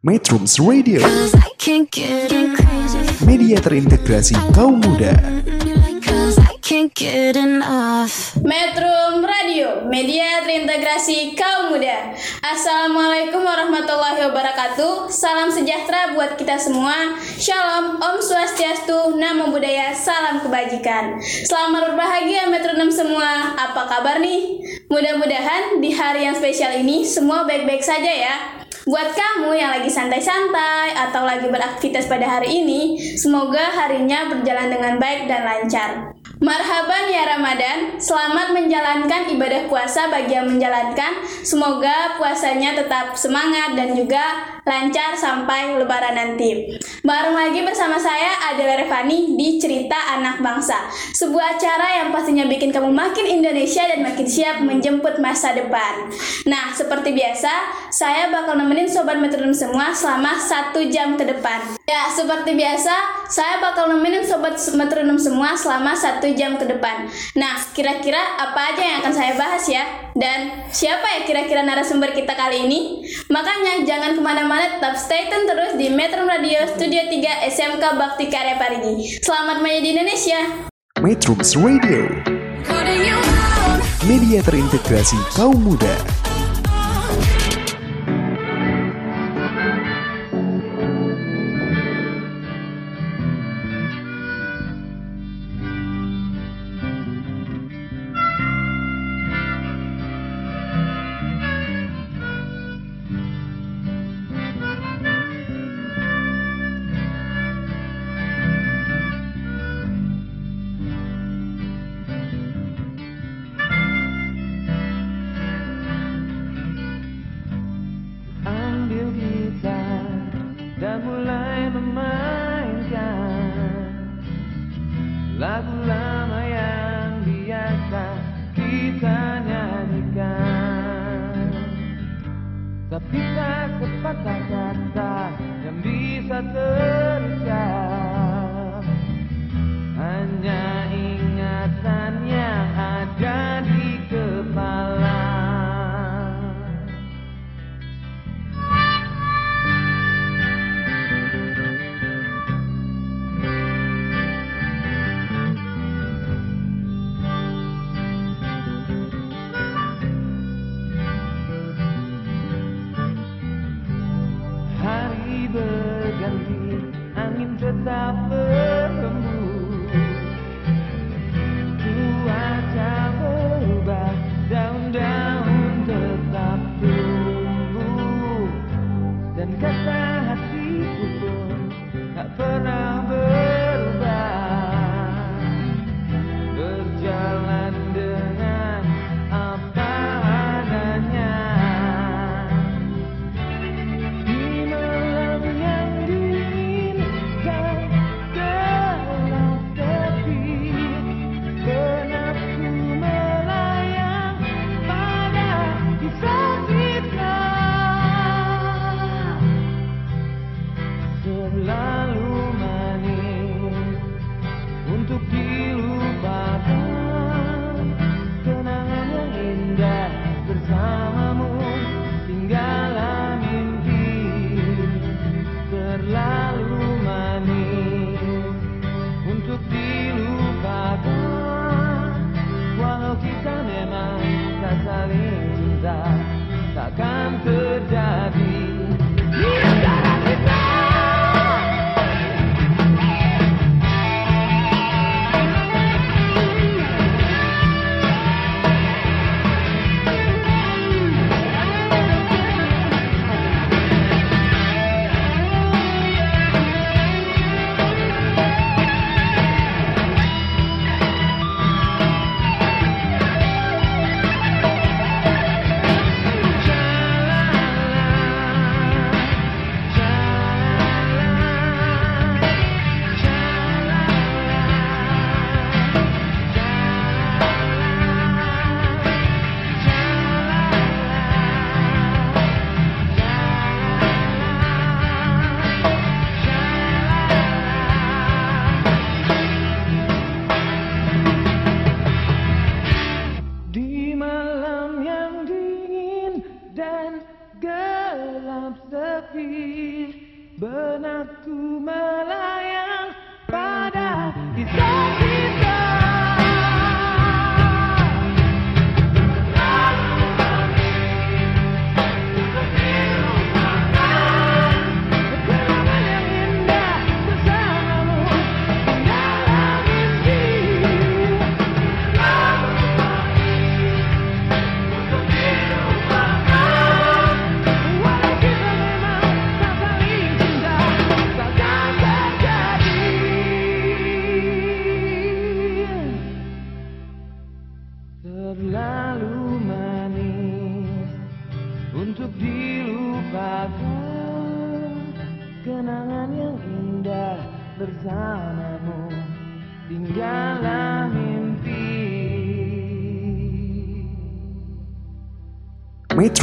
Metrums Radio, media terintegrasi kaum muda. Metrum Radio, media terintegrasi kaum muda. Assalamualaikum warahmatullahi wabarakatuh. Salam sejahtera buat kita semua. Shalom, Om Swastiastu, Namo Buddhaya, salam kebajikan. Selamat berbahagia metronom semua. Apa kabar nih? Mudah-mudahan di hari yang spesial ini semua baik-baik saja ya. Buat kamu yang lagi santai-santai atau lagi beraktivitas pada hari ini, semoga harinya berjalan dengan baik dan lancar. Marhaban ya Ramadan, selamat menjalankan ibadah puasa bagi yang menjalankan. Semoga puasanya tetap semangat dan juga lancar sampai lebaran nanti. Bareng lagi bersama saya Adela Revani di Cerita Anak Bangsa. Sebuah acara yang pastinya bikin kamu makin Indonesia dan makin siap menjemput masa depan. Nah, seperti biasa, saya bakal nemenin Sobat Metronom semua selama satu jam ke depan. Ya, seperti biasa, saya bakal nemenin Sobat Metronom semua selama satu jam ke depan. Nah, kira-kira apa aja yang akan saya bahas ya? Dan siapa ya kira-kira narasumber kita kali ini? Makanya jangan ke mana-mana, tetap stay tune terus di Metro Radio Studio 3 SMK Bakti Karya Parigi. Selamat main di Indonesia! Metrums Radio, media terintegrasi kaum muda.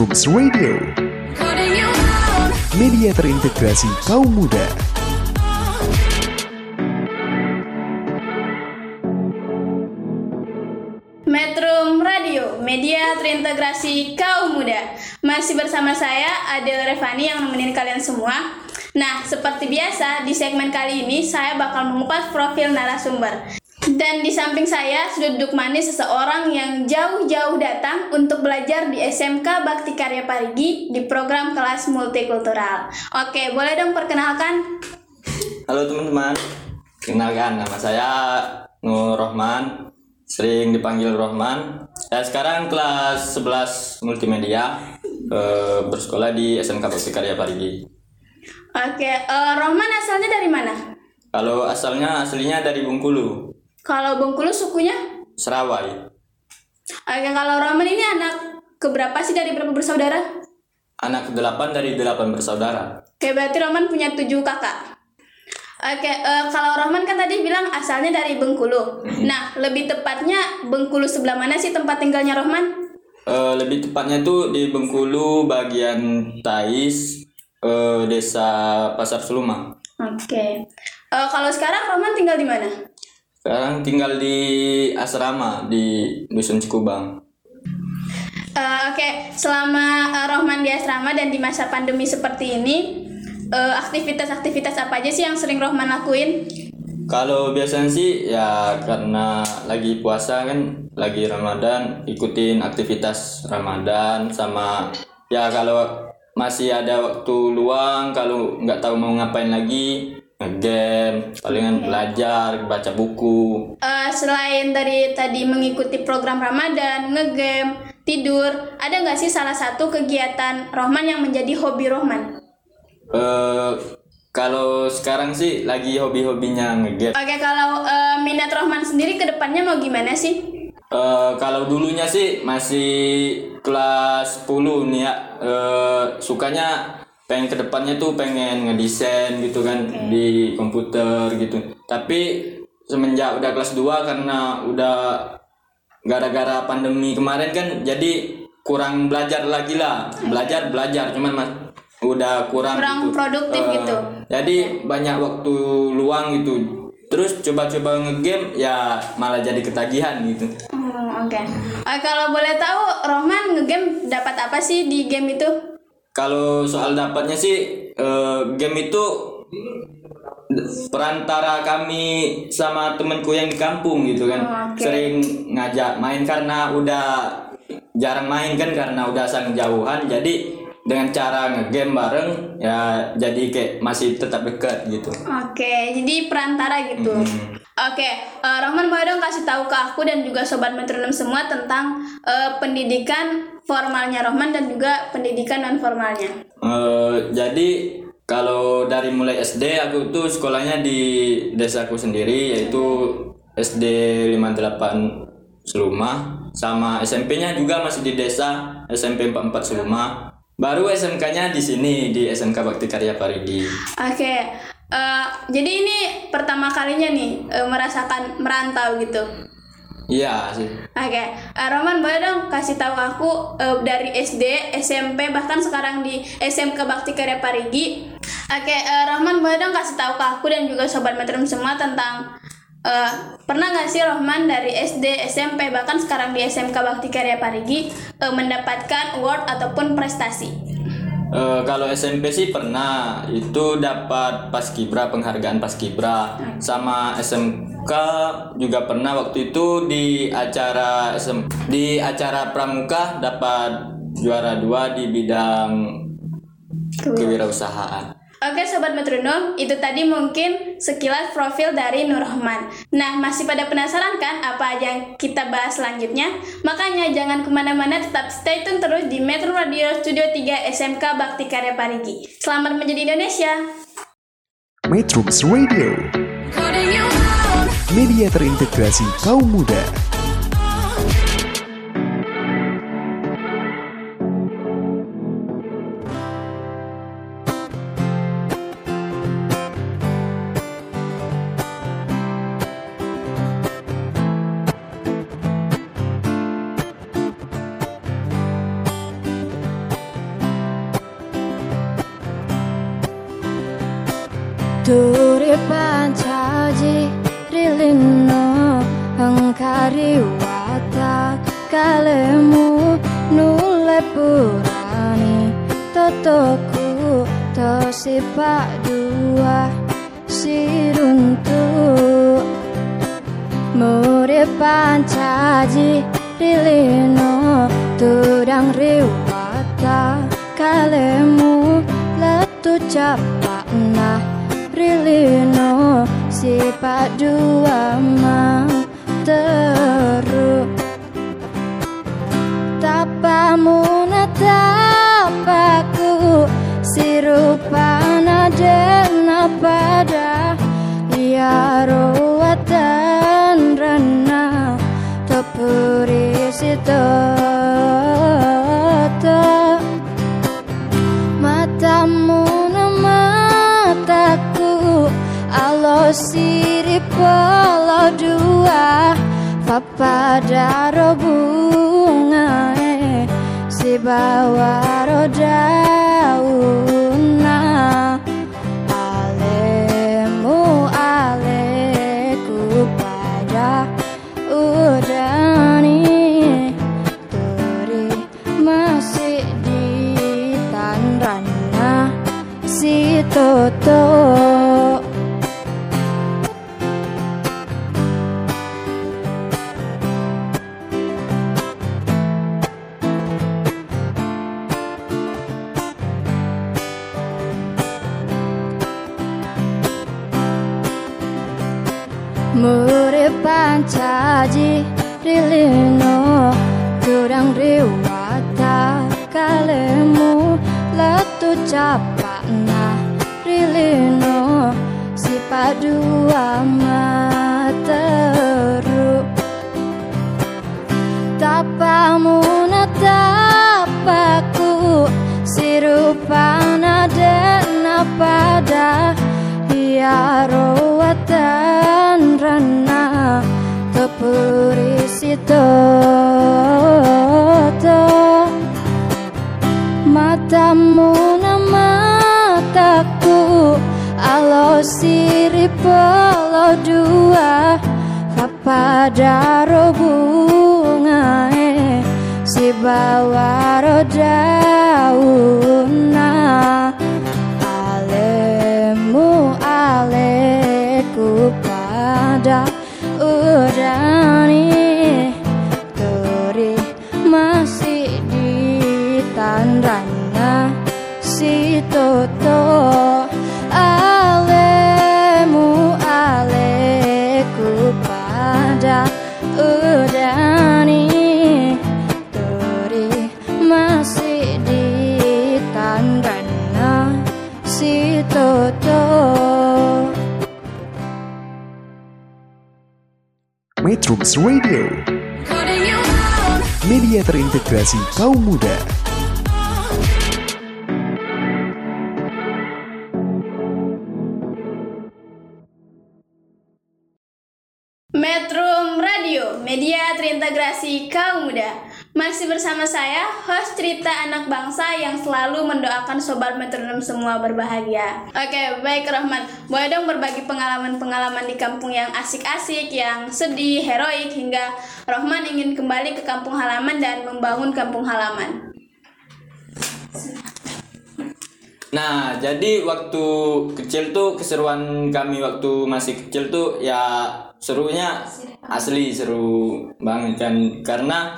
Metrums Radio, media terintegrasi kaum muda. Metrum Radio, media terintegrasi kaum muda. Masih bersama saya Adel Revani yang nemenin kalian semua. Nah, seperti biasa di segmen kali ini saya bakal mengupas profil narasumber. Dan di samping saya sudah duduk manis seseorang yang jauh-jauh datang untuk belajar di SMK Bakti Karya Parigi di program kelas multikultural. Oke, boleh dong perkenalkan? Halo teman-teman, kenalkan nama saya Nur Rohman, sering dipanggil Rohman. Saya sekarang kelas 11 multimedia, eh, bersekolah di SMK Bakti Karya Parigi. Oke, eh, Rohman asalnya dari mana? Kalau asalnya aslinya dari Bengkulu, Kalau Bengkulu sukunya? Serawai. Oke, kalau Rohman ini anak keberapa sih dari berapa bersaudara? Anak ke-8 dari 8 bersaudara. Oke, berarti Rohman punya tujuh kakak. Oke, eh, kalau Rohman kan tadi bilang asalnya dari Bengkulu. Nah, lebih tepatnya Bengkulu sebelah mana sih tempat tinggalnya Rohman? Eh, lebih tepatnya itu di Bengkulu bagian Tais, eh, desa Pasar Seluma. Oke. Eh, kalau sekarang Rohman tinggal di mana? Sekarang tinggal di asrama di Dusun Cikubang. Eh, Oke, selama eh, Rohman di asrama dan di masa pandemi seperti ini, eh, aktivitas-aktivitas apa aja sih yang sering Rohman lakuin? Kalau biasanya sih ya karena lagi puasa kan, lagi Ramadan, ikutin aktivitas Ramadan sama ya kalau masih ada waktu luang, kalau nggak tahu mau ngapain lagi, ngegame, palingan belajar, baca buku. Eh, selain dari tadi mengikuti program Ramadan, ngegame, tidur, ada nggak sih salah satu kegiatan Rohman yang menjadi hobi Rohman? Eh kalau sekarang sih lagi hobi-hobinya ngegame. Oke, kalau eh, minat Rohman sendiri ke depannya mau gimana sih? Eh, kalau dulunya sih masih kelas 10 nih ya eh, sukanya pengen ke depannya tuh pengen ngedesain gitu kan di komputer gitu tapi semenjak udah kelas 2 karena udah gara-gara pandemi kemarin kan jadi kurang belajar lagi lah belajar belajar cuman mas udah kurang Kurang gitu. produktif Eh, gitu. jadi banyak waktu luang gitu terus coba-coba ngegame ya malah jadi ketagihan gitu Hmm, Oke. Eh, kalau boleh tahu Rohman ngegame dapat apa sih di game itu? Kalau soal dapatnya sih eh, game itu perantara kami sama temanku yang di kampung gitu kan Oh, oke. sering ngajak main karena udah jarang main kan karena udah saling jauhan jadi dengan cara ngegame bareng ya jadi kayak masih tetap dekat gitu Oke, jadi perantara gitu. Hmm. Oke, eh, Rohman boleh dong kasih tahu ke aku dan juga sobat metronom semua tentang eh, pendidikan formalnya Rohman dan juga pendidikan non formalnya. Eh, jadi kalau dari mulai SD aku tuh sekolahnya di desaku sendiri yaitu SD 58 Seluma sama SMP-nya juga masih di desa SMP 44 Seluma. Baru SMK-nya di sini di SMK Bakti Karya Parigi. Oke, eh, jadi ini pertama kalinya nih eh, merasakan merantau gitu. Iya sih. Oke, eh, Roman boleh dong kasih tahu aku eh, dari SD, SMP bahkan sekarang di SMK Bakti Karya Parigi. Oke, eh, Rohman boleh dong kasih tahu ke aku dan juga sobat metrum semua tentang eh, pernah nggak sih Rohman dari SD, SMP bahkan sekarang di SMK Bakti Karya Parigi eh, mendapatkan award ataupun prestasi? Eh, kalau SMP sih pernah. Itu dapat paskibra penghargaan paskibra sama SMK juga pernah. Waktu itu di acara SM di acara pramuka dapat juara dua di bidang kewirausahaan. Oke Sobat Metronom, itu tadi mungkin sekilas profil dari Nur Rahman. Nah, masih pada penasaran kan apa aja yang kita bahas selanjutnya? Makanya jangan ke mana-mana, tetap stay tune terus di Metro Radio Studio 3 SMK Bakti Karya Parigi. Selamat menjadi Indonesia! Metrums Radio, media terintegrasi kaum muda. Duri pancaji rilino Engkari watak kalemu Nule purani Totoku Tosipak dua Siruntu. Murid pancaji rilino Tudang riwata kalemu Letu nah rilino sifat dua ma teruk. Tapamu natapaku sirupana dena pada ya rawatan rana tepuri sitota dua Papada bunga Si bawa dauna Alemu aleku pada udani Turi masih di tanrana si Toto Rilino Kurang riwata kalemu Letu capakna rilino Sifat dua materu Tapamu Sirupana dena pada Ya Sitoto Matamu mataku. Alo siri polo dua. Papada bunga Si bawa dauna Metrums Radio, media terintegrasi kaum muda. Metro Radio, media terintegrasi kaum muda. Masih bersama saya, host cerita anak bangsa yang selalu mendoakan sobat metronom semua berbahagia. Oke, baik Rohman. Boleh dong berbagi pengalaman-pengalaman di kampung yang asik-asik, yang sedih, heroik, hingga Rohman ingin kembali ke kampung halaman dan membangun kampung halaman. Nah, jadi waktu kecil tuh keseruan kami waktu masih kecil tuh ya serunya asli seru banget kan karena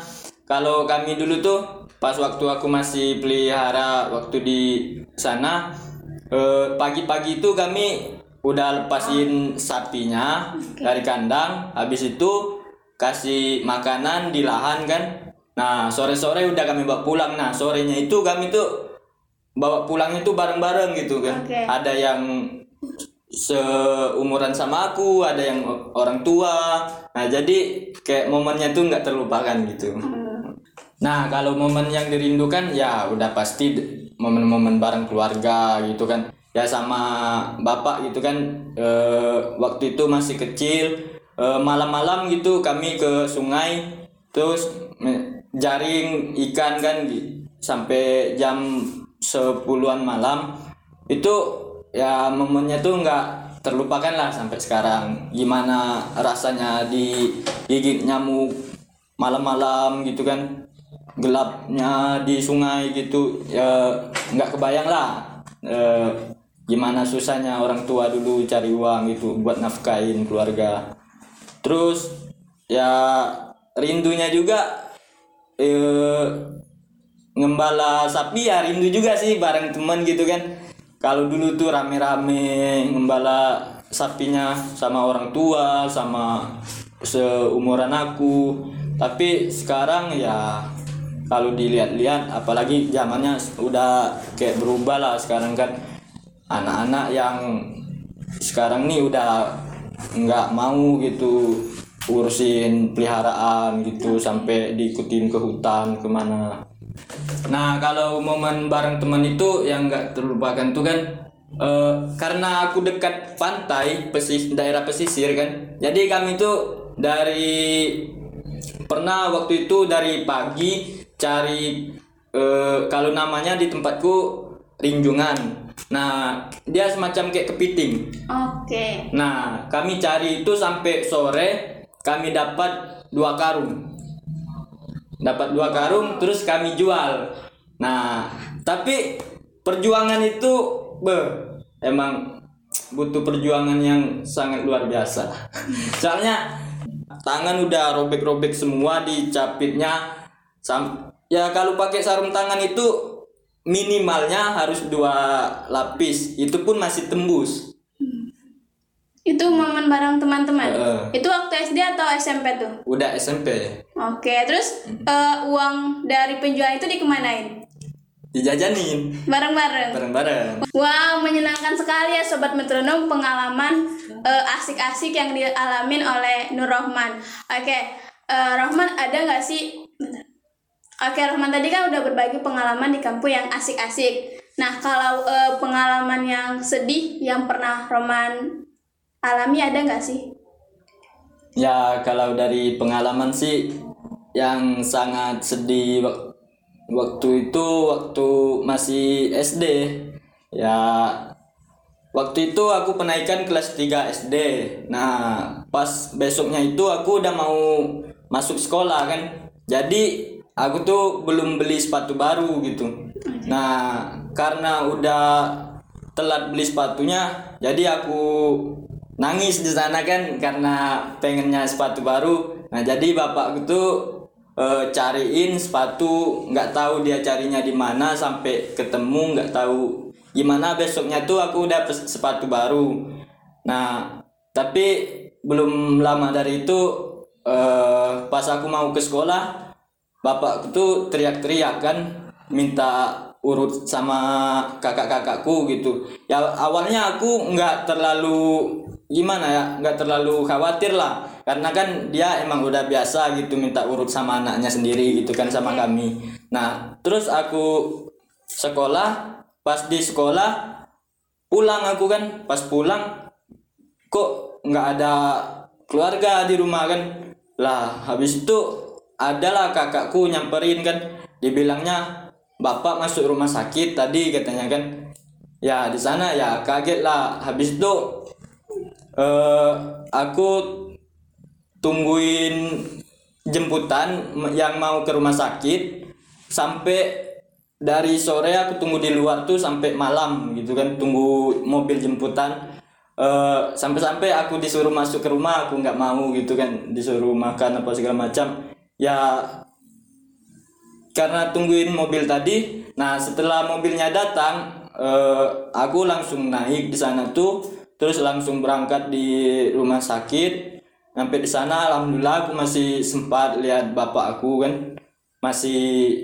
kalau kami dulu tuh pas waktu aku masih pelihara waktu di sana eh, pagi-pagi itu kami udah lepasin sapinya dari kandang habis itu kasih makanan di lahan kan nah sore-sore udah kami bawa pulang nah sorenya itu kami tuh bawa pulang itu bareng-bareng gitu kan. Oke. Ada yang seumuran sama aku, ada yang orang tua. Nah, jadi kayak momennya tuh nggak terlupakan gitu. Nah, kalau momen yang dirindukan ya udah pasti momen-momen bareng keluarga gitu kan. Ya sama bapak gitu kan. Eh, waktu itu masih kecil, eh, malam-malam gitu kami ke sungai terus jaring ikan kan sampai jam sepuluhan malam itu ya momennya tuh nggak terlupakan lah sampai sekarang gimana rasanya digigit nyamuk malam-malam gitu kan gelapnya di sungai gitu ya nggak kebayang lah eh, gimana susahnya orang tua dulu cari uang gitu buat nafkahin keluarga. Terus ya rindunya juga eh, ngembala sapi ya rindu juga sih bareng teman gitu kan. Kalau dulu tuh rame-rame ngembala sapinya sama orang tua sama seumuran aku. Tapi sekarang ya kalau dilihat-lihat apalagi zamannya udah kayak berubah lah sekarang kan. Anak-anak yang sekarang nih udah nggak mau gitu urusin peliharaan gitu sampai diikutin ke hutan ke mana. Nah kalau momen bareng teman itu yang nggak terlupakan tuh kan eh, karena aku dekat pantai pesis daerah pesisir kan, jadi kami tuh dari pernah waktu itu dari pagi cari eh, kalau namanya di tempatku rinjungan. Nah dia semacam kayak kepiting. Oke. Nah kami cari itu sampai sore kami dapat dua karung dapat dua karung terus kami jual nah tapi perjuangan itu be emang butuh perjuangan yang sangat luar biasa soalnya tangan udah robek-robek semua dicapitnya sam ya kalau pakai sarung tangan itu minimalnya harus dua lapis itu pun masih tembus Itu momen bareng teman-teman. Heeh. Itu waktu SD atau SMP tuh? udah SMP Oke, terus eh, uang dari penjual itu dikemanain? dijajanin Bareng-bareng. bareng-bareng Wow, menyenangkan sekali ya Sobat Metronom pengalaman eh, asik-asik yang dialamin oleh Nur Rohman. Oke, eh, Rohman ada nggak sih? Oke, Rohman tadi kan udah berbagi pengalaman di kampung yang asik-asik. Nah, kalau eh, pengalaman yang sedih yang pernah Rohman alami ada nggak sih? Ya kalau dari pengalaman sih yang sangat sedih wak- waktu itu waktu masih SD ya waktu itu aku penaikan kelas 3 SD nah pas besoknya itu aku udah mau masuk sekolah kan jadi aku tuh belum beli sepatu baru gitu. Nah karena udah telat beli sepatunya jadi aku nangis di sana kan karena pengennya sepatu baru. Nah jadi bapakku tuh eh, cariin sepatu nggak tahu dia carinya di mana sampai ketemu nggak tahu gimana. Besoknya tuh aku udah sepatu baru. Nah tapi belum lama dari itu eh, pas aku mau ke sekolah bapakku tuh teriak-teriak kan minta urut sama kakak-kakakku gitu. Ya awalnya aku nggak terlalu gimana ya nggak terlalu khawatir lah. Karena kan dia emang udah biasa gitu minta urut sama anaknya sendiri gitu kan sama kami. Nah terus aku sekolah pas di sekolah pulang aku kan. Pas pulang kok nggak ada keluarga di rumah kan? Lah habis itu adalah kakakku nyamperin kan. Dibilangnya bapak masuk rumah sakit tadi katanya kan. Ya di sana ya kaget lah. Habis itu eh aku tungguin jemputan yang mau ke rumah sakit. Sampai dari sore aku tunggu di luar tuh sampai malam gitu kan tunggu mobil jemputan. Eh, sampai-sampai aku disuruh masuk ke rumah aku nggak mau gitu kan disuruh makan apa segala macam ya karena tungguin mobil tadi nah setelah mobilnya datang eh, aku langsung naik di sana tuh terus langsung berangkat di rumah sakit. Sampai di sana alhamdulillah aku masih sempat lihat bapak aku kan masih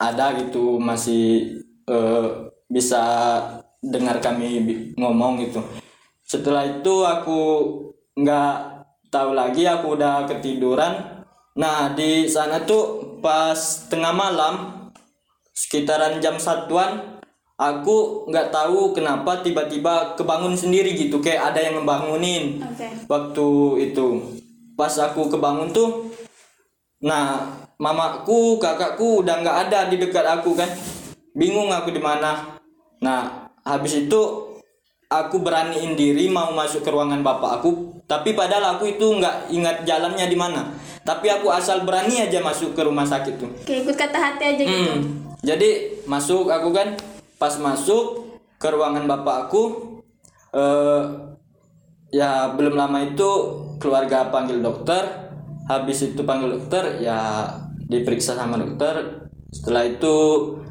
ada gitu masih eh, bisa dengar kami ngomong gitu. Setelah itu aku nggak tahu lagi aku udah ketiduran nah di sana tuh pas tengah malam sekitaran jam satuan aku nggak tahu kenapa tiba-tiba kebangun sendiri gitu kayak ada yang ngebangunin Oke. waktu itu. Pas aku kebangun tuh nah mamaku kakakku udah nggak ada di dekat aku kan. Bingung aku di mana. Nah habis itu aku beraniin diri mau masuk ke ruangan bapak aku tapi padahal aku itu nggak ingat jalannya di mana tapi aku asal berani aja masuk ke rumah sakit tuh. Kayak ikut kata hati aja gitu. Hmm. Jadi masuk aku kan pas masuk ke ruangan bapak aku eh ya belum lama itu keluarga panggil dokter. Habis itu panggil dokter ya diperiksa sama dokter. Setelah itu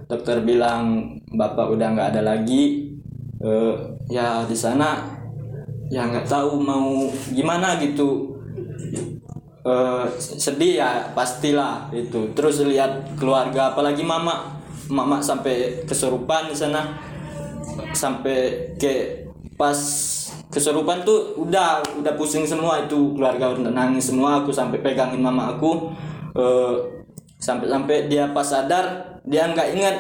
dokter bilang bapak udah nggak ada lagi. Eh, ya di sana ya nggak tahu mau gimana gitu eh sedih ya pastilah itu. Terus lihat keluarga apalagi mama. Mama sampai kesurupan di sana. Sampai ke pas kesurupan tuh udah udah pusing semua itu. Keluarga udah nangis semua aku sampai pegangin mama aku. Eh sampai sampai dia pas sadar dia nggak ingat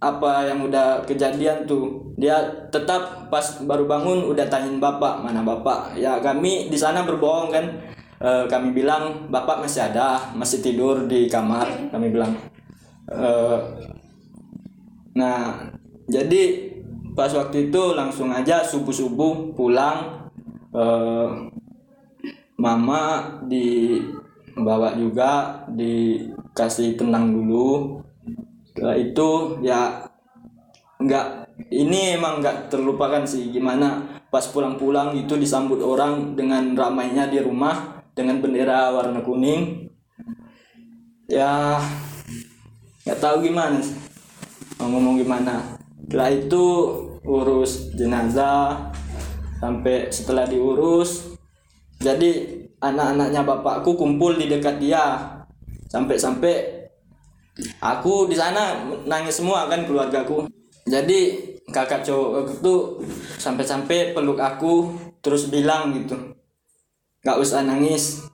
apa yang udah kejadian tuh. Dia tetap pas baru bangun udah tanyain bapak mana bapak? Ya kami di sana berbohong kan Eh, kami bilang bapak masih ada masih tidur di kamar kami bilang. Eh, nah jadi pas waktu itu langsung aja subuh subuh pulang eh, mama dibawa juga dikasih tenang dulu. Setelah itu ya nggak ini emang nggak terlupakan sih gimana pas pulang-pulang itu disambut orang dengan ramainya di rumah dengan bendera warna kuning. Ya nggak tahu gimana mau ngomong gimana? Setelah itu urus jenazah sampai setelah diurus jadi anak-anaknya bapakku kumpul di dekat dia. Sampai-sampai aku di sana nangis semua kan keluargaku. Jadi kakak cowok tuh sampai-sampai peluk aku terus bilang gitu nggak usah nangis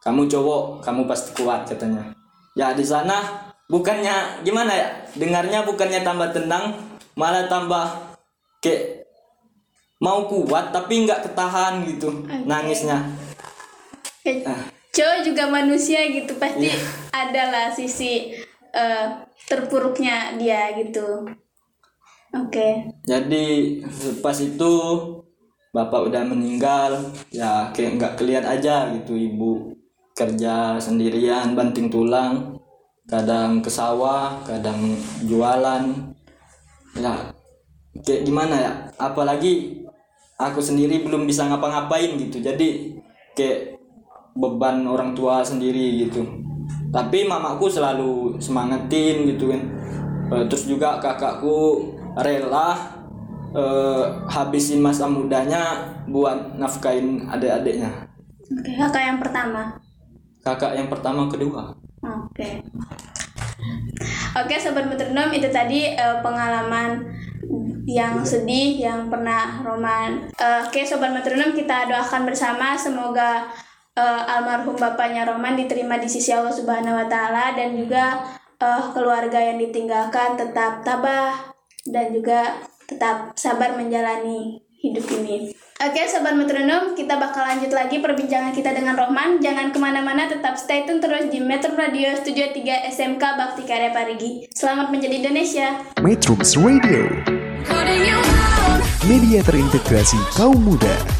kamu cowok kamu pasti kuat katanya ya di sana bukannya gimana ya dengarnya bukannya tambah tenang malah tambah kayak mau kuat tapi nggak ketahan gitu nangisnya Kayak Ah. cowok juga manusia gitu pasti Iya. ada lah sisi eh, terpuruknya dia gitu. Oke. Jadi pas itu bapak udah meninggal, ya kayak nggak keliat aja gitu ibu kerja sendirian banting tulang, kadang ke sawah, kadang jualan, ya kayak gimana ya? Apalagi aku sendiri belum bisa ngapa-ngapain gitu, jadi kayak beban orang tua sendiri gitu. Tapi mamaku selalu semangatin gitu kan. Eh, terus juga kakakku rela eh, habisin masa mudanya buat nafkain adik-adiknya. Oke, kakak yang pertama. Kakak yang pertama kedua. Oke. Oke, sobat metronom itu tadi eh, pengalaman yang sedih yang pernah Roman. Eh, Oke, sobat metronom kita doakan bersama semoga eh, almarhum bapaknya Roman diterima di sisi Allah Subhanahu wa taala dan juga eh, keluarga yang ditinggalkan tetap tabah dan juga tetap sabar menjalani hidup ini. Oke, Sobat Metronom, kita bakal lanjut lagi perbincangan kita dengan Rohman. Jangan ke mana-mana, tetap stay tune terus di Metro Radio Studio 3 SMK Bakti Karya Parigi. Selamat menjadi Indonesia. Metrums Radio, media terintegrasi kaum muda.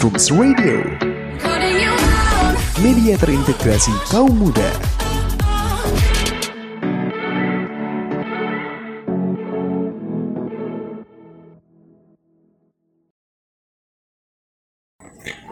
Metrums Radio, media terintegrasi kaum muda.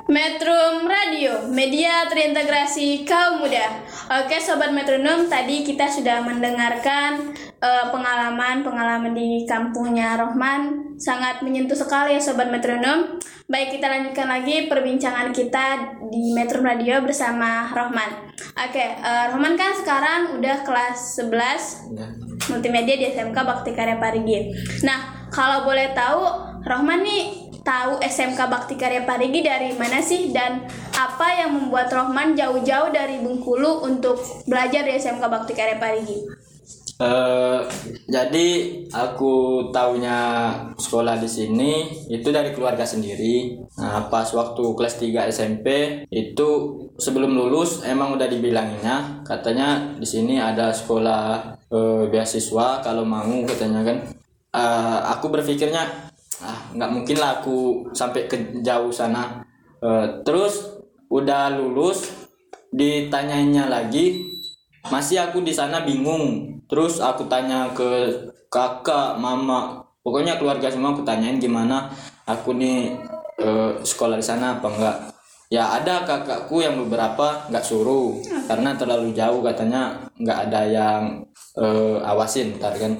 Metrum Radio, media terintegrasi kaum muda. Oke, sobat metronom, tadi kita sudah mendengarkan eh, pengalaman-pengalaman di kampungnya Rohman. Sangat menyentuh sekali ya sobat metronom. Baik, kita lanjutkan lagi perbincangan kita di Metrum Radio bersama Rohman. Oke, eh, Rohman kan sekarang udah kelas 11. multimedia di SMK Bakti Karya Parigi. Nah, kalau boleh tahu, Rohman nih tahu SMK Bakti Karya Parigi dari mana sih dan apa yang membuat Rohman jauh-jauh dari Bengkulu untuk belajar di SMK Bakti Karya Parigi? Eh, jadi aku taunya sekolah di sini itu dari keluarga sendiri. Nah, pas waktu kelas 3 SMP itu sebelum lulus emang udah dibilanginnya katanya di sini ada sekolah eh, beasiswa kalau mau katanya kan. Eh, aku berpikirnya ah nggak mungkin lah aku sampai ke jauh sana. Eh, terus udah lulus ditanyainnya lagi masih aku di sana bingung. Terus aku tanya ke kakak mama. Pokoknya keluarga semua aku tanyain gimana aku nih eh, sekolah di sana apa enggak. Ya ada kakakku yang beberapa nggak suruh karena terlalu jauh katanya nggak ada yang eh, awasin ntar kan.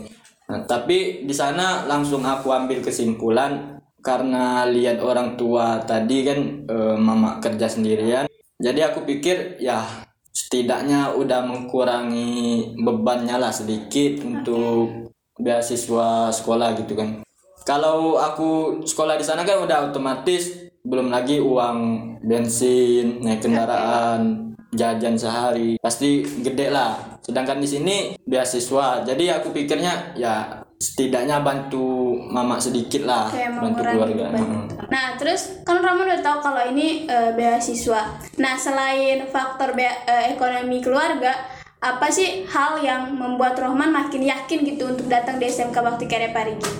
Nah, tapi di sana langsung aku ambil kesimpulan karena lihat orang tua tadi kan eh, mama kerja sendirian. Jadi aku pikir ya setidaknya udah mengurangi bebannya lah sedikit untuk beasiswa sekolah gitu kan. Kalau aku sekolah di sana kan udah otomatis belum lagi uang bensin, naik kendaraan, jajan sehari pasti gede lah. Sedangkan di sini beasiswa, jadi aku pikirnya ya setidaknya bantu mama sedikit lah, Kayak bantu keluarga. Hmm. Nah, terus kan Roman udah tahu kalau ini eh, beasiswa. Nah, selain faktor bea- eh, ekonomi keluarga, apa sih hal yang membuat Rohman makin yakin gitu untuk datang di SMK Bakti Karya Parigi?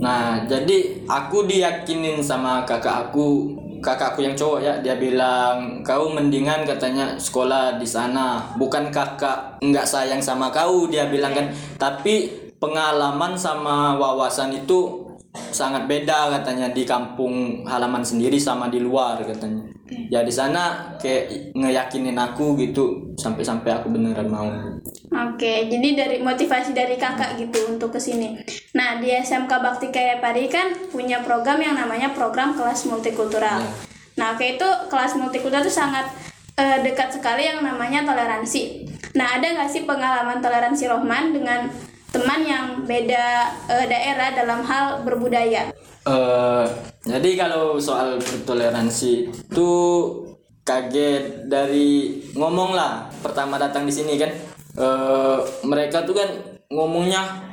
Nah, jadi aku diyakinin sama kakak aku, kakakku yang cowok ya, dia bilang kau mendingan katanya sekolah di sana. Bukan kakak nggak sayang sama kau, dia bilang kan. Tapi pengalaman sama wawasan itu sangat beda katanya di kampung halaman sendiri sama di luar katanya. Ya di sana kayak ngeyakinin aku gitu sampai-sampai aku beneran mau. Oke, jadi dari motivasi dari kakak gitu untuk ke sini. Nah, di SMK Bakti Karya Parigi kan punya program yang namanya program kelas multikultural. Nah, oke itu kelas multikultural itu sangat eh, dekat sekali yang namanya toleransi. Nah, ada nggak sih pengalaman toleransi Rohman dengan teman yang beda eh, daerah dalam hal berbudaya? Eh, jadi kalau soal bertoleransi itu kaget dari ngomong lah. Pertama datang di sini kan eh mereka tuh kan ngomongnya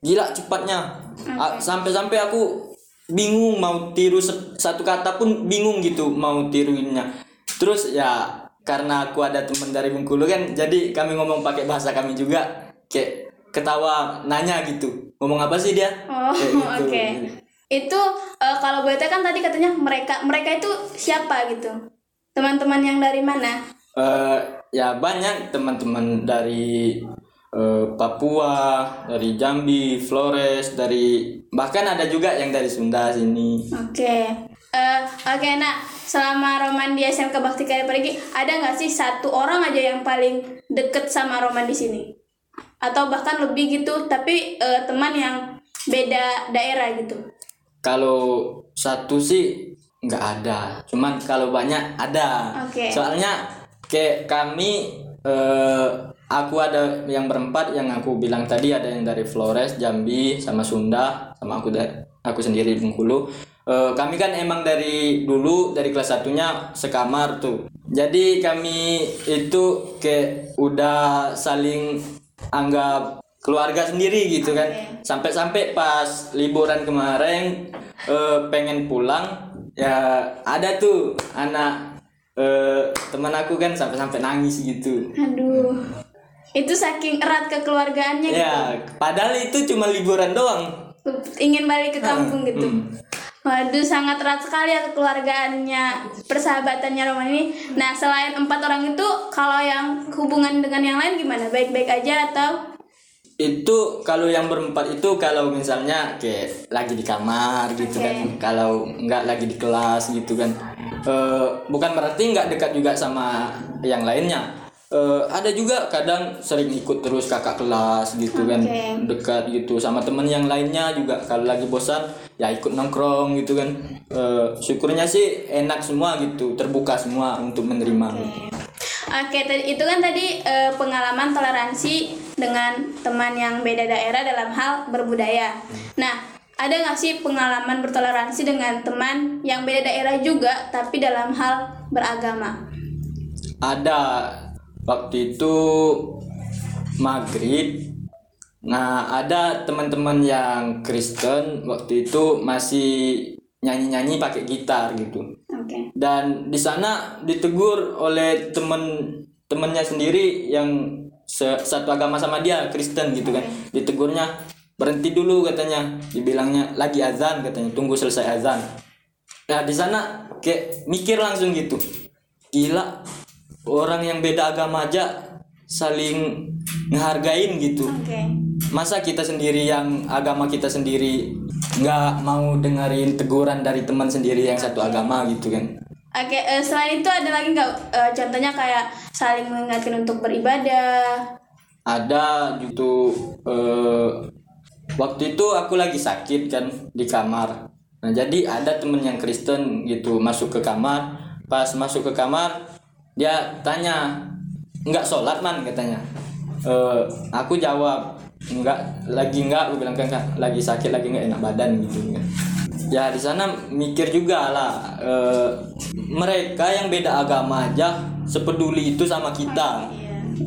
gila cepatnya. A- sampai-sampai aku bingung mau tiru satu kata pun bingung gitu mau tiruinnya. Terus ya karena aku ada teman dari Bengkulu kan jadi kami ngomong pakai bahasa kami juga. Kayak ketawa nanya gitu ngomong apa sih dia Oh, gitu. oke. Itu eh, kalau boleh kan tadi katanya mereka mereka itu siapa gitu? Teman-teman yang dari mana? Eh, ya banyak teman-teman dari eh, Papua, dari Jambi, Flores, dari bahkan ada juga yang dari Sunda sini. Oke. Eh, oke, nah selama Roman di SMK Bakti Karya Parigi ada nggak sih satu orang aja yang paling deket sama Roman di sini? Atau bahkan lebih gitu, tapi eh, teman yang beda daerah gitu. Kalau satu sih nggak ada, cuman kalau banyak ada. Oke. Soalnya kayak kami eh, aku ada yang berempat yang aku bilang tadi ada yang dari Flores, Jambi, sama Sunda, sama aku dari aku sendiri di Bengkulu. Eh, kami kan emang dari dulu dari kelas satunya sekamar tuh. Jadi kami itu kayak udah saling anggap keluarga sendiri gitu kan. Sampai-sampai pas liburan kemarin eh, pengen pulang ya ada tuh anak eh, teman aku kan sampai-sampai nangis gitu. Aduh. Itu saking erat kekeluargaannya gitu. Ya, padahal itu cuma liburan doang. ingin balik ke kampung gitu. Hmm. Waduh, sangat erat sekali ya kekeluargaannya, persahabatannya Roman ini. Nah, selain empat orang itu, kalau yang hubungan dengan yang lain gimana? Baik-baik aja atau? Itu kalau yang berempat itu kalau misalnya kayak lagi di kamar gitu Oke. kan. Kalau nggak lagi di kelas gitu kan. Eh, bukan berarti nggak dekat juga sama yang lainnya. Eh, ada juga kadang sering ikut terus kakak kelas gitu kan Oke. dekat gitu sama temen yang lainnya juga kalau lagi bosan ya ikut nongkrong gitu kan Eh, syukurnya sih enak semua gitu terbuka semua untuk menerima Oke, tadi itu kan tadi eh, pengalaman toleransi dengan teman yang beda daerah dalam hal berbudaya. Nah, ada nggak sih pengalaman bertoleransi dengan teman yang beda daerah juga tapi dalam hal beragama? ada waktu itu maghrib nah ada teman-teman yang Kristen waktu itu masih nyanyi-nyanyi pakai gitar gitu. Oke. dan di sana ditegur oleh temen temennya sendiri yang se- satu agama sama dia Kristen gitu kan. Ditegurnya berhenti dulu katanya. Dibilangnya lagi azan katanya. Tunggu selesai azan. Nah di sana kayak mikir langsung gitu. Gila orang yang beda agama aja saling ngehargain gitu Oke. masa kita sendiri yang agama kita sendiri nggak mau dengerin teguran dari teman sendiri yang satu agama gitu kan Oke, eh, selain itu ada lagi nggak eh, contohnya kayak saling mengingatkan untuk beribadah? ada gitu eh, waktu itu aku lagi sakit kan di kamar nah jadi ada temen yang Kristen gitu masuk ke kamar pas masuk ke kamar dia tanya nggak sholat man? katanya. Eh, aku jawab nggak lagi nggak. Aku bilang kan "Nggak, lagi sakit lagi nggak enak badan gitu. Ya di sana mikir juga lah eh, mereka yang beda agama aja sepeduli itu sama kita.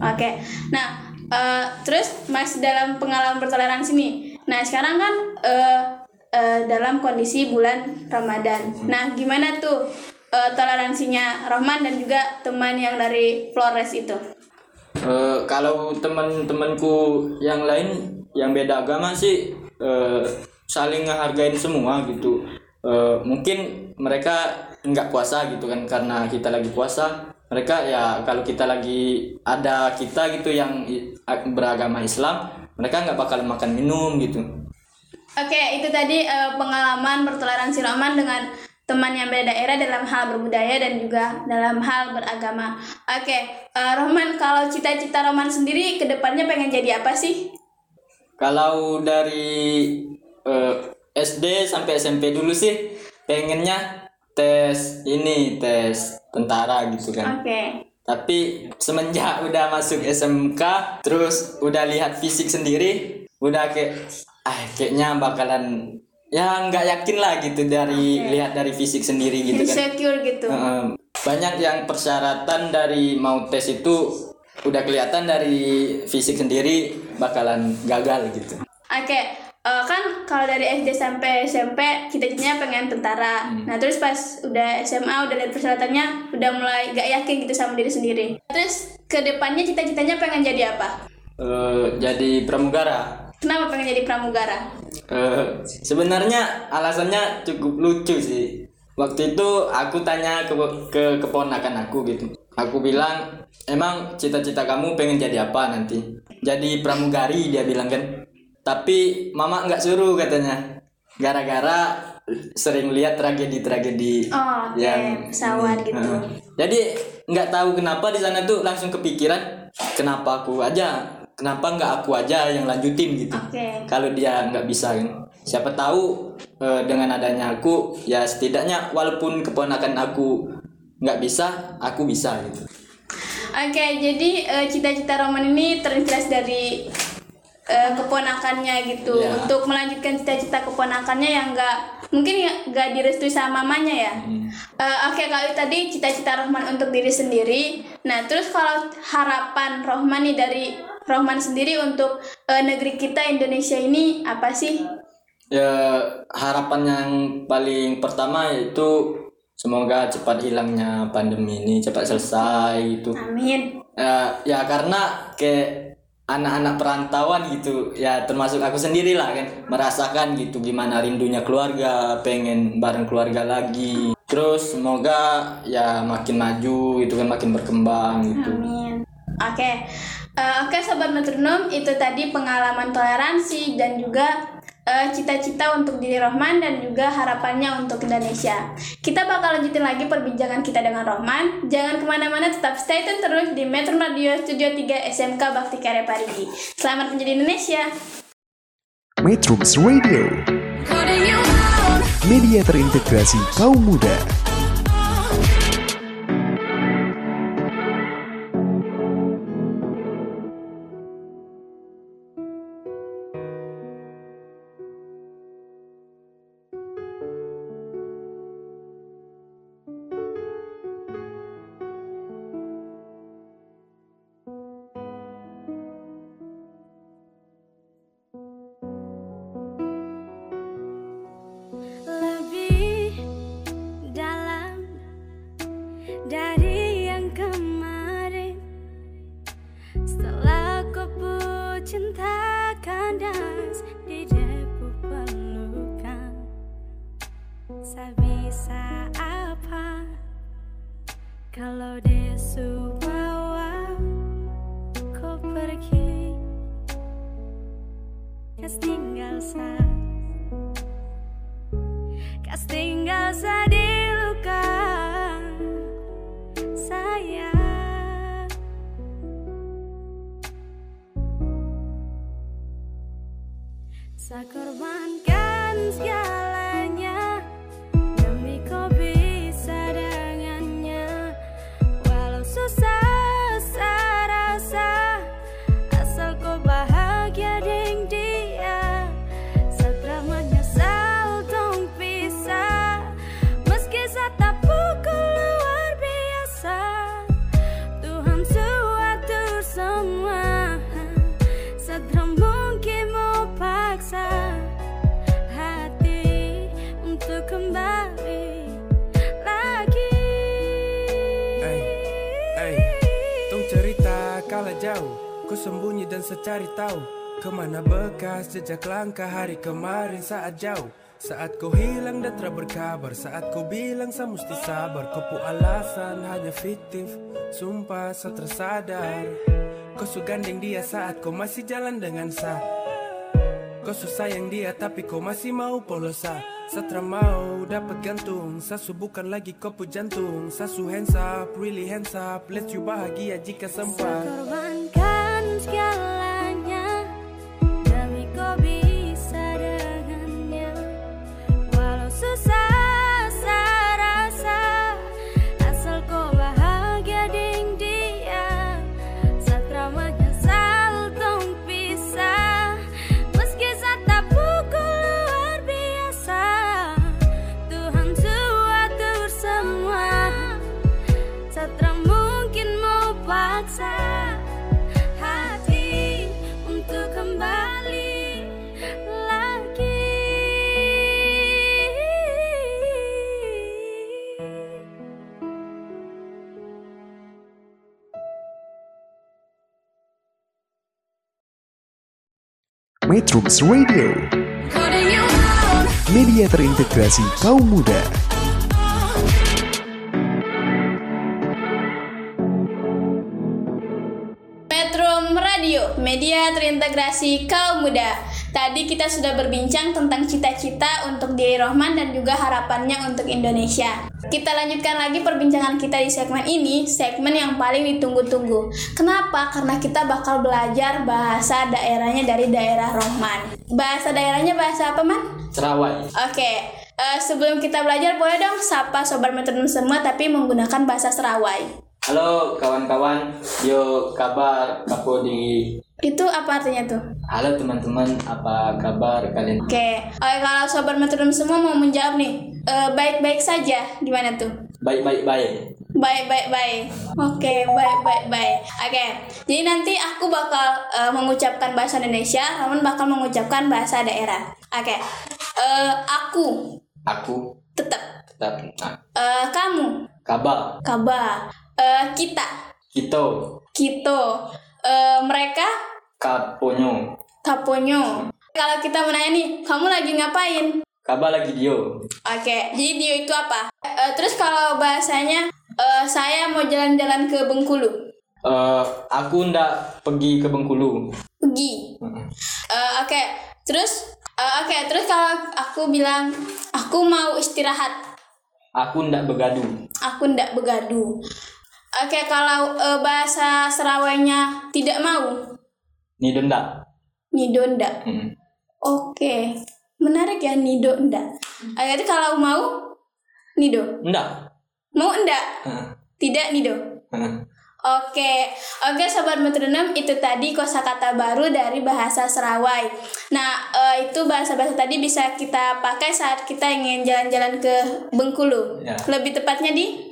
Oke, nah eh, terus masih dalam pengalaman bertoleransi nih. Nah sekarang kan eh, eh, dalam kondisi bulan Ramadan. Nah gimana tuh eh, toleransinya Rohman dan juga teman yang dari Flores itu? Eh, kalau teman-temanku yang lain yang beda agama sih eh, saling ngehargain semua gitu. Eh, mungkin mereka nggak puasa gitu kan karena kita lagi puasa. Mereka ya kalau kita lagi ada kita gitu yang beragama Islam, mereka nggak bakal makan minum gitu. Oke, itu tadi eh, pengalaman bertoleransi Rohman dengan teman yang beda daerah dalam hal berbudaya dan juga dalam hal beragama. Oke, eh, Rohman kalau cita-cita Rohman sendiri ke depannya pengen jadi apa sih? Kalau dari eh, SD sampai SMP dulu sih pengennya tes ini tes tentara gitu kan. Oke. Tapi semenjak udah masuk SMK terus udah lihat fisik sendiri udah kayak ah kayaknya bakalan ya nggak yakin lah gitu dari lihat dari fisik sendiri gitu kan. Insecure gitu. Heeh. banyak yang persyaratan dari mau tes itu udah kelihatan dari fisik sendiri bakalan gagal gitu. Oke, eh, kan kalau dari SD sampai SMP cita-citanya pengen tentara. Nah terus pas udah SMA udah lihat persyaratannya udah mulai gak yakin gitu sama diri sendiri. Terus ke depannya cita-citanya pengen jadi apa? Eh, jadi pramugara. Kenapa pengen jadi pramugara? Eh, sebenarnya alasannya cukup lucu sih. Waktu itu aku tanya ke ke keponakan aku gitu. Aku bilang, "Emang cita-cita kamu pengen jadi apa nanti?" Jadi pramugari dia bilang kan. Tapi mama nggak suruh katanya. Gara-gara sering lihat tragedi-tragedi Oh, oke. Pesawat gitu. Heeh. Jadi nggak tahu kenapa di sana tuh langsung kepikiran kenapa aku aja, kenapa nggak aku aja yang lanjutin gitu. Oke. Kalau dia nggak bisa kan, siapa tahu eh, dengan adanya aku ya setidaknya walaupun keponakan aku nggak bisa, aku bisa gitu. Oke, jadi eh, cita-cita Roman ini terinspirasi dari eh, keponakannya gitu Ya. untuk melanjutkan cita-cita keponakannya yang enggak mungkin ya nggak direstui sama mamanya ya. Eh, Oke, kalau itu tadi cita-cita Rohman untuk diri sendiri. Nah, terus kalau harapan Rohman nih dari Rohman sendiri untuk eh, negeri kita Indonesia ini apa sih? Ya harapan yang paling pertama yaitu semoga cepat hilangnya pandemi ini cepat selesai gitu. Amin. ya, ya karena kayak anak-anak perantauan gitu ya termasuk aku sendiri lah kan merasakan gitu gimana rindunya keluarga pengen bareng keluarga lagi terus semoga ya makin maju gitu kan makin berkembang gitu Amin. Oke, Eh, oke sobat metronom itu tadi pengalaman toleransi dan juga eh, cita-cita untuk diri Rohman dan juga harapannya untuk Indonesia. Kita bakal lanjutin lagi perbincangan kita dengan Rohman. Jangan ke mana-mana, tetap stay tune terus di Metro Radio Studio 3 SMK Bakti Karya Parigi. Selamat menjadi Indonesia. Metrums Radio Media terintegrasi kaum muda secari tahu Ke mana bekas jejak langkah hari kemarin saat jauh. Saat kau hilang dan tak berkabar Saat kau bilang saya mesti sabar. Kau pu alasan hanya fiktif Sumpah saya tersadar. Kau gandeng dia saat kau masih jalan dengan sa Kau su sayang dia tapi kau masih mau polosa. Satra mau dapat gantung Sasu bukan lagi kau pu jantung. Sasu hands up, really hands up. Let you bahagia jika sempat. Korbankan segalanya Metrums Radio, media terintegrasi kaum muda. Metro Radio, media terintegrasi kaum muda. Tadi kita sudah berbincang tentang cita-cita untuk Diri Rohman dan juga harapannya untuk Indonesia. Kita lanjutkan lagi perbincangan kita di segmen ini, segmen yang paling ditunggu-tunggu. Kenapa? Karena kita bakal belajar bahasa daerahnya dari daerah Rohman. Bahasa daerahnya bahasa apa, Man? Serawai. Oke, eh, sebelum kita belajar boleh dong sapa sobat metronom semua tapi menggunakan bahasa Serawai. Halo kawan-kawan, yo kabar kapo di Itu apa artinya tuh? Halo teman-teman, apa kabar kalian? Oke, Oke kalau sobat metronom semua mau menjawab nih, eh, baik-baik saja, gimana tuh? Baik-baik baik. Baik, baik. Oke, baik, baik. Oke, jadi nanti aku bakal eh, mengucapkan bahasa Indonesia, Roman bakal mengucapkan bahasa daerah. Oke, Eh, aku Aku tetap, tetap nah, Eh, kamu, kabar kaba, Eh, kita, kita kito, Eh, mereka, kaponyo kaponyo. Kalau kita menanya nih, kamu lagi ngapain? kabar lagi dio Oke, jadi Dio itu apa? Eh, terus kalau bahasanya, eh, saya mau jalan-jalan ke Bengkulu. Eh, aku ndak pergi ke Bengkulu Pergi. Eh, Oke, terus, eh, oke, terus kalau aku bilang, aku mau istirahat, aku ndak begaduh aku ndak begaduh. Oke, kalau eh, bahasa Serawainya tidak mau, ni ndak nido ndak. Mm. Oke, menarik ya nido ndak. Oke, itu kalau mau, nido. ndak Mau ndak? Heeh. Tidak nido. Heeh. Oke, oke sobat metronom itu tadi kosakata baru dari bahasa Serawai. Nah, eh, itu bahasa-bahasa tadi bisa kita pakai saat kita ingin jalan-jalan ke Bengkulu. Ya. Lebih tepatnya di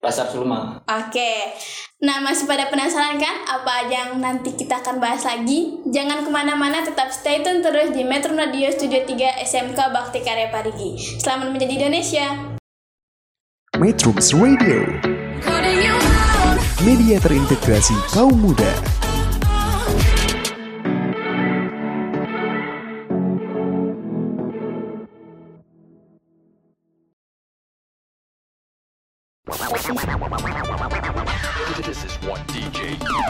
pasar Sulma Oke, nah masih pada penasaran kan apa aja yang nanti kita akan bahas lagi? Jangan ke mana-mana, tetap stay tune terus di Metro Radio Studio 3 SMK Bakti Karya Parigi. Selamat menjadi Indonesia. Metrums Radio. Media terintegrasi kaum muda. Jake.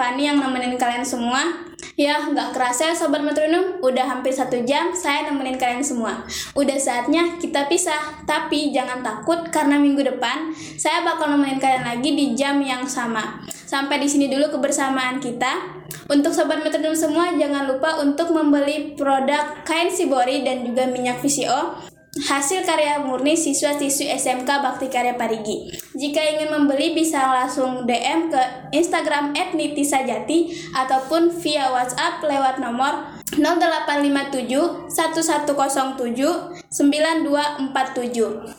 Revani yang nemenin kalian semua. Ya, nggak kerasa ya Sobat Metronom, udah hampir satu jam saya nemenin kalian semua. Udah saatnya kita pisah, tapi jangan takut karena minggu depan saya bakal nemenin kalian lagi di jam yang sama. Sampai di sini dulu kebersamaan kita. Untuk Sobat Metronom semua, jangan lupa untuk membeli produk kain Sibori dan juga minyak VCO hasil karya murni siswa-siswi SMK Bakti Karya Parigi. Jika ingin membeli bisa langsung DM ke Instagram @nitisajati ataupun via WhatsApp lewat nomor 0857 1107 9247.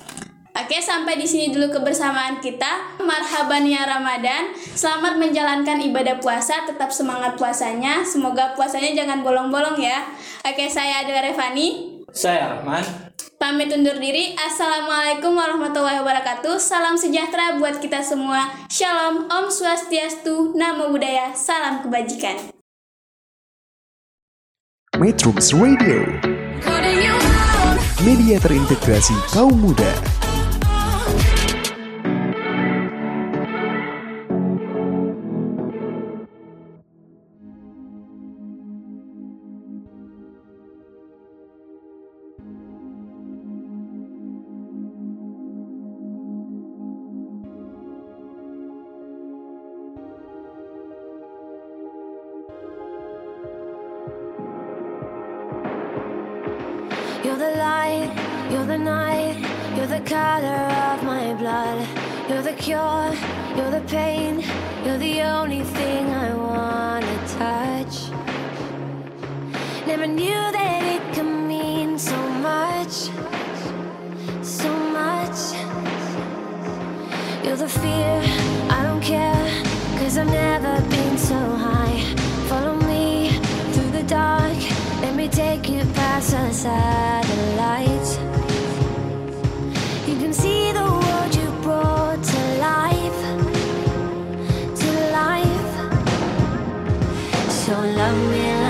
Oke, sampai di sini dulu kebersamaan kita. Marhaban ya Ramadan. Selamat menjalankan ibadah puasa, tetap semangat puasanya. Semoga puasanya jangan bolong-bolong ya. Oke, saya Adela Revani. Saya Rahman. Pamit undur diri. Assalamualaikum warahmatullahi wabarakatuh. Salam sejahtera buat kita semua. Shalom, Om Swastiastu, Namo Buddhaya, salam kebajikan. Metrums Radio, media terintegrasi kaum muda. That it could mean so much, so much. You're the fear, I don't care, cause I've never been so high. Follow me through the dark, let me take you past the satellites. You can see the world you brought to life, to life. So love me